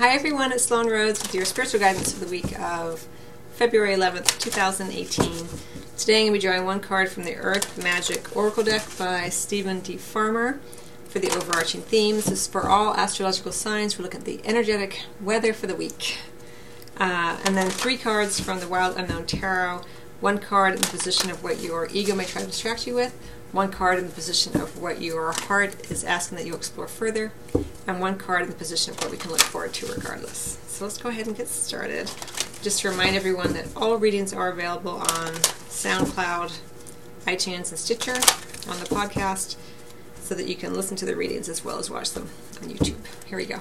Hi everyone, it's Sloan Rhodes with your spiritual guidance for the week of February 11th, 2018. Today I'm going to be drawing one card from the Earth Magic Oracle deck by Steven D. Farmer for the overarching theme. This is for all astrological signs. We're looking at the energetic weather for the week. Uh, and then three cards from the Wild Unknown Tarot. One card in the position of what your ego may try to distract you with, one card in the position of what your heart is asking that you explore further, and one card in the position of what we can look forward to regardless. So let's go ahead and get started. Just to remind everyone that all readings are available on SoundCloud, iTunes, and Stitcher on the podcast so that you can listen to the readings as well as watch them on YouTube. Here we go.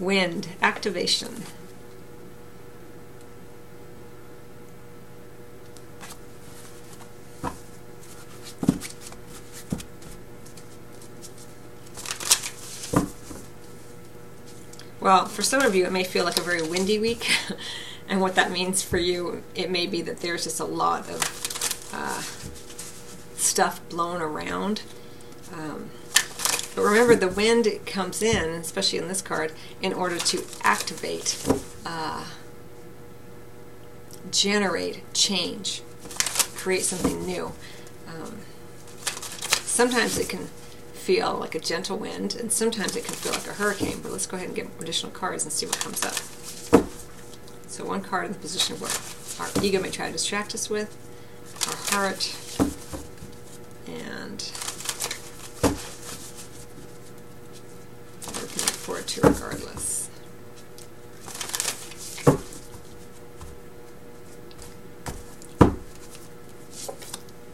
Wind, activation. Well, for some of you, it may feel like a very windy week. and what that means for you, it may be that there's just a lot of uh, stuff blown around. Um, but remember, the wind comes in, especially in this card, in order to activate, uh, generate change, create something new. Um, sometimes it can feel like a gentle wind, and sometimes it can feel like a hurricane, but let's go ahead and get additional cards and see what comes up. So one card in the position of what our ego may try to distract us with, our heart, and we're forward to regardless.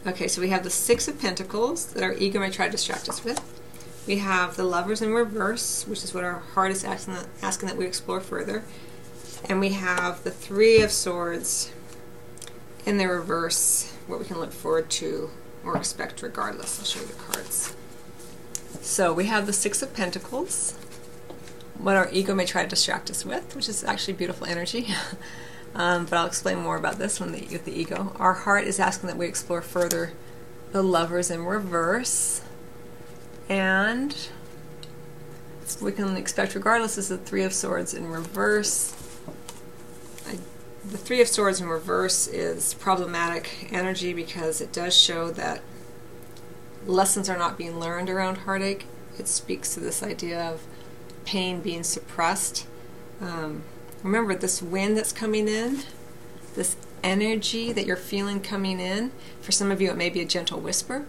Okay, so we have the Six of Pentacles that our ego may try to distract us with. We have the Lovers in reverse, which is what our heart is asking that, asking that we explore further. And we have the Three of Swords in the reverse, what we can look forward to or expect regardless. I'll show you the cards. So we have the Six of Pentacles, what our ego may try to distract us with, which is actually beautiful energy. Um, but I'll explain more about this one with the ego. Our heart is asking that we explore further the lovers in reverse. And we can expect, regardless, is the Three of Swords in reverse. I, the Three of Swords in reverse is problematic energy because it does show that lessons are not being learned around heartache. It speaks to this idea of pain being suppressed. Um, Remember this wind that's coming in, this energy that you're feeling coming in. For some of you, it may be a gentle whisper.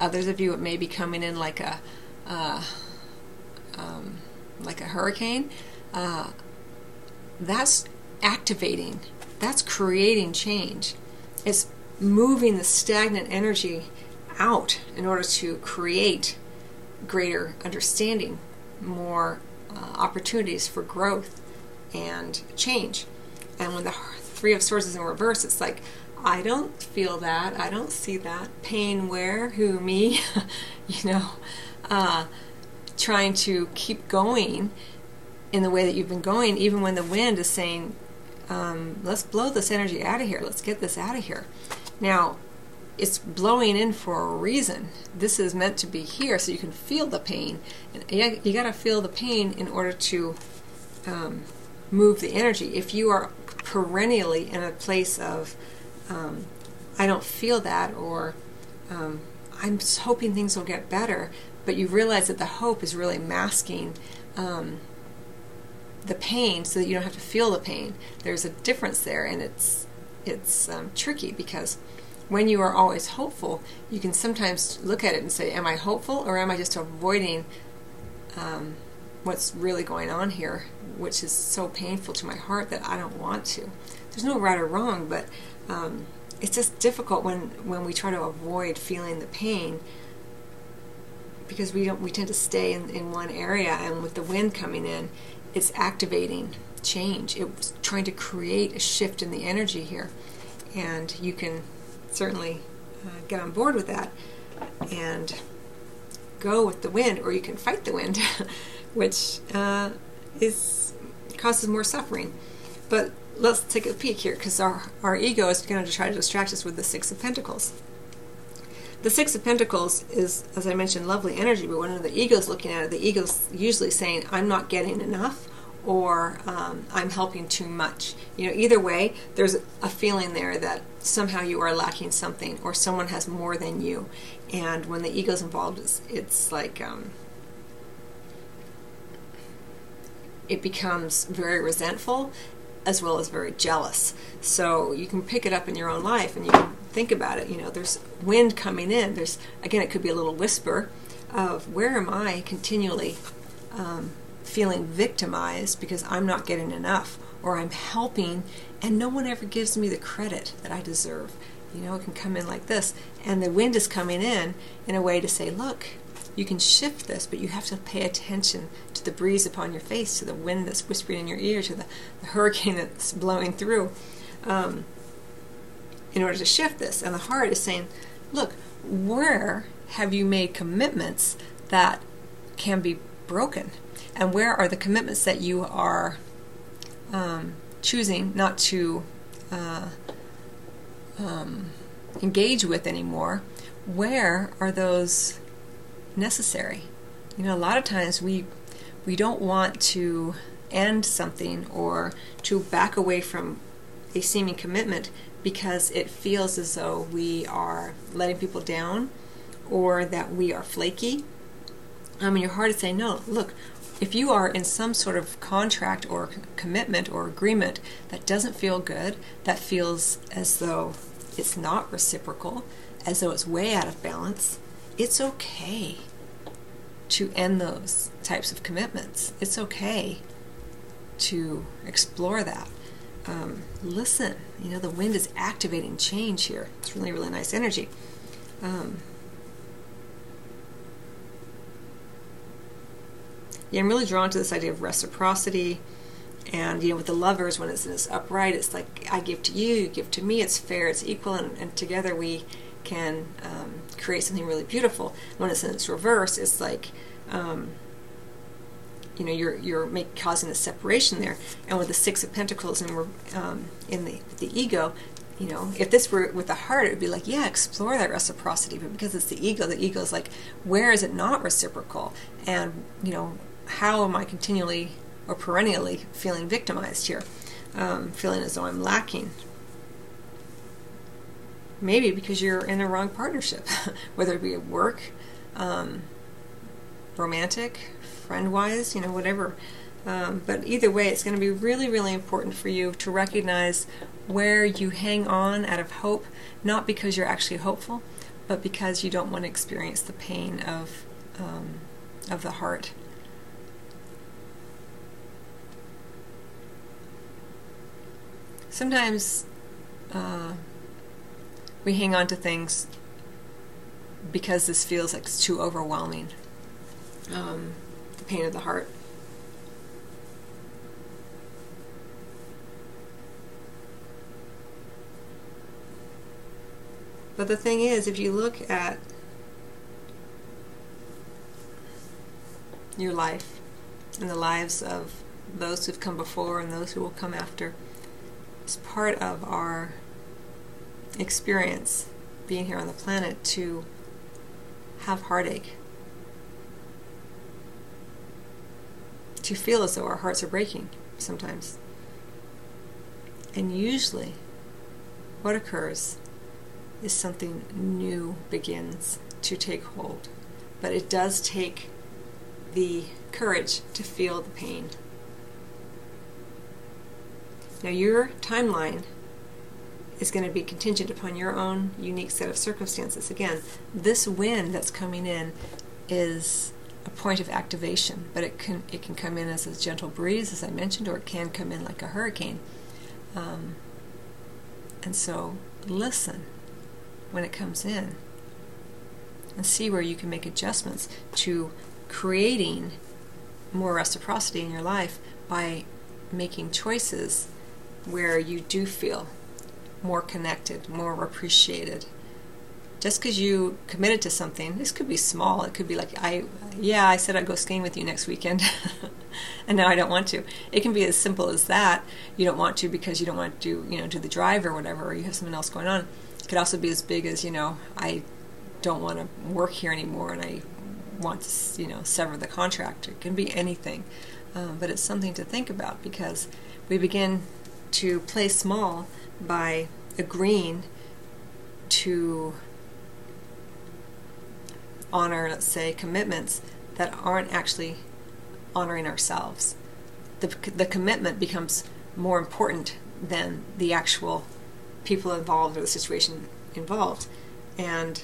Others of you, it may be coming in like a uh, um, like a hurricane. Uh, that's activating. That's creating change. It's moving the stagnant energy out in order to create greater understanding, more uh, opportunities for growth and change. And when the Three of Swords is in reverse, it's like, I don't feel that. I don't see that. Pain where? Who? Me? you know, uh, trying to keep going in the way that you've been going, even when the wind is saying, um, let's blow this energy out of here. Let's get this out of here. Now, it's blowing in for a reason. This is meant to be here so you can feel the pain. And you, you got to feel the pain in order to um, move the energy. If you are perennially in a place of, um, I don't feel that, or um, I'm hoping things will get better, but you realize that the hope is really masking um, the pain so that you don't have to feel the pain. There's a difference there, and it's it's um, tricky because when you are always hopeful, you can sometimes look at it and say, "Am I hopeful, or am I just avoiding?" What's really going on here, which is so painful to my heart that I don't want to. There's no right or wrong, but um, it's just difficult when when we try to avoid feeling the pain because we don't we tend to stay in, in one area and with the wind coming in it's activating change it's trying to create a shift in the energy here and you can certainly uh, get on board with that and go with the wind or you can fight the wind which uh, is causes more suffering. But let's take a peek here, because our, our ego is going to try to distract us with the Six of Pentacles. The Six of Pentacles is, as I mentioned, lovely energy, but when the ego's looking at it, the ego's usually saying, I'm not getting enough, or um, I'm helping too much. You know, either way, there's a feeling there that somehow you are lacking something or someone has more than you. And when the ego's involved, it's, it's like um, it becomes very resentful as well as very jealous. So you can pick it up in your own life and you can think about it. You know, there's wind coming in. There's, again, it could be a little whisper of where am I continually um, feeling victimized because I'm not getting enough or I'm helping and no one ever gives me the credit that I deserve. You know, it can come in like this. And the wind is coming in in a way to say, look, you can shift this, but you have to pay attention to the breeze upon your face, to the wind that's whispering in your ear, to the, the hurricane that's blowing through, um, in order to shift this. And the heart is saying, look, where have you made commitments that can be broken? And where are the commitments that you are um, choosing not to uh, um, engage with anymore? Where are those necessary. You know, a lot of times we we don't want to end something or to back away from a seeming commitment because it feels as though we are letting people down or that we are flaky. I mean, your heart is saying, no, look, if you are in some sort of contract or commitment or agreement that doesn't feel good, that feels as though it's not reciprocal, as though it's way out of balance, it's okay to end those types of commitments. It's okay to explore that. Um, listen, you know, the wind is activating change here. It's really, really nice energy. Um, yeah, I'm really drawn to this idea of reciprocity. And, you know, with the lovers, when it's in this upright, it's like, I give to you, you give to me, it's fair, it's equal, and, and together we can um, create something really beautiful. When it's in its reverse, it's like um, you know you're you're make, causing a separation there. And with the Six of Pentacles and we're um, in the the ego, you know, if this were with the heart, it would be like, yeah, explore that reciprocity. But because it's the ego, the ego is like, where is it not reciprocal? And you know, how am I continually or perennially feeling victimized here? Um, feeling as though I'm lacking maybe because you're in a wrong partnership, whether it be at work, um, romantic, friend wise, you know, whatever. Um, but either way, it's going to be really, really important for you to recognize where you hang on out of hope, not because you're actually hopeful, but because you don't want to experience the pain of um, of the heart. Sometimes. Uh, we hang on to things because this feels like it's too overwhelming. Um, the pain of the heart. But the thing is, if you look at your life and the lives of those who've come before and those who will come after, it's part of our experience being here on the planet to have heartache, to feel as though our hearts are breaking sometimes. And usually, what occurs is something new begins to take hold. But it does take the courage to feel the pain. Now, your timeline is going to be contingent upon your own unique set of circumstances. Again, this wind that's coming in is a point of activation, but it can it can come in as a gentle breeze, as I mentioned, or it can come in like a hurricane. Um, and so, listen when it comes in, and see where you can make adjustments to creating more reciprocity in your life by making choices where you do feel more connected, more appreciated. Just because you committed to something, this could be small. It could be like, I, yeah, I said I'd go skiing with you next weekend, and now I don't want to. It can be as simple as that. You don't want to because you don't want to, you know, do the drive or whatever, or you have something else going on. It could also be as big as, you know, I don't want to work here anymore, and I want to, you know, sever the contract. It can be anything. Um, but it's something to think about because we begin to play small by agreeing to honor, let's say, commitments that aren't actually honoring ourselves. The, the commitment becomes more important than the actual people involved or the situation involved. And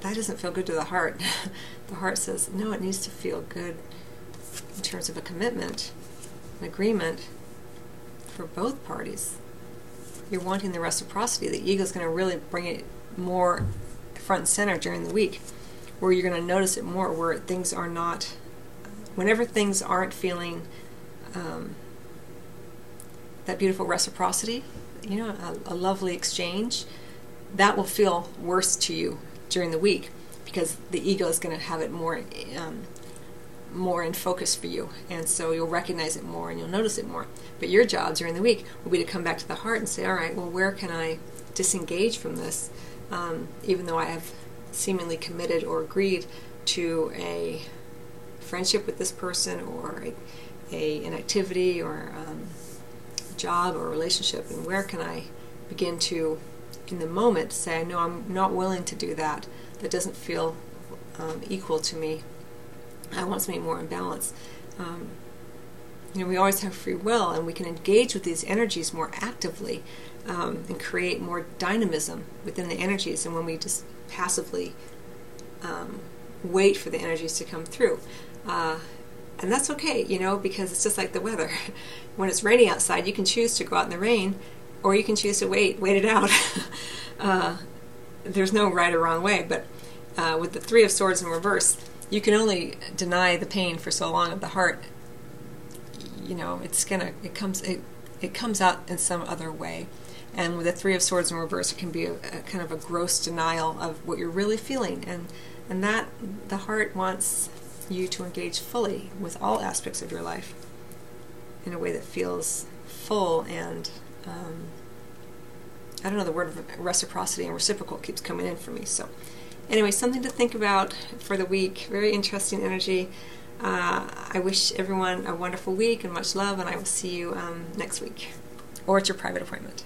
that doesn't feel good to the heart. the heart says, no, it needs to feel good in terms of a commitment, an agreement for both parties. You're wanting the reciprocity. The ego is going to really bring it more front and center during the week, where you're going to notice it more, where things are not, whenever things aren't feeling um, that beautiful reciprocity, you know, a, a lovely exchange, that will feel worse to you during the week because the ego is going to have it more um, more in focus for you and so you'll recognize it more and you'll notice it more but your job during the week will be to come back to the heart and say all right well where can i disengage from this um, even though i have seemingly committed or agreed to a friendship with this person or a, a an activity or um, job or relationship and where can i begin to in the moment say, no, I'm not willing to do that. That doesn't feel um, equal to me. I want something more in balance. Um, you know, we always have free will, and we can engage with these energies more actively um, and create more dynamism within the energies. And when we just passively um, wait for the energies to come through, uh, and that's okay, you know, because it's just like the weather. when it's raining outside, you can choose to go out in the rain or you can choose to wait, wait it out. uh, there's no right or wrong way, but uh, with the Three of Swords in reverse, you can only deny the pain for so long of the heart. You know, it's gonna, it comes, it, it comes out in some other way. And with the Three of Swords in reverse, it can be a, a kind of a gross denial of what you're really feeling, and and that the heart wants you to engage fully with all aspects of your life in a way that feels full and um, I don't know, the word reciprocity and reciprocal keeps coming in for me. So, anyway, something to think about for the week. Very interesting energy. Uh, I wish everyone a wonderful week and much love, and I will see you um, next week or at your private appointment.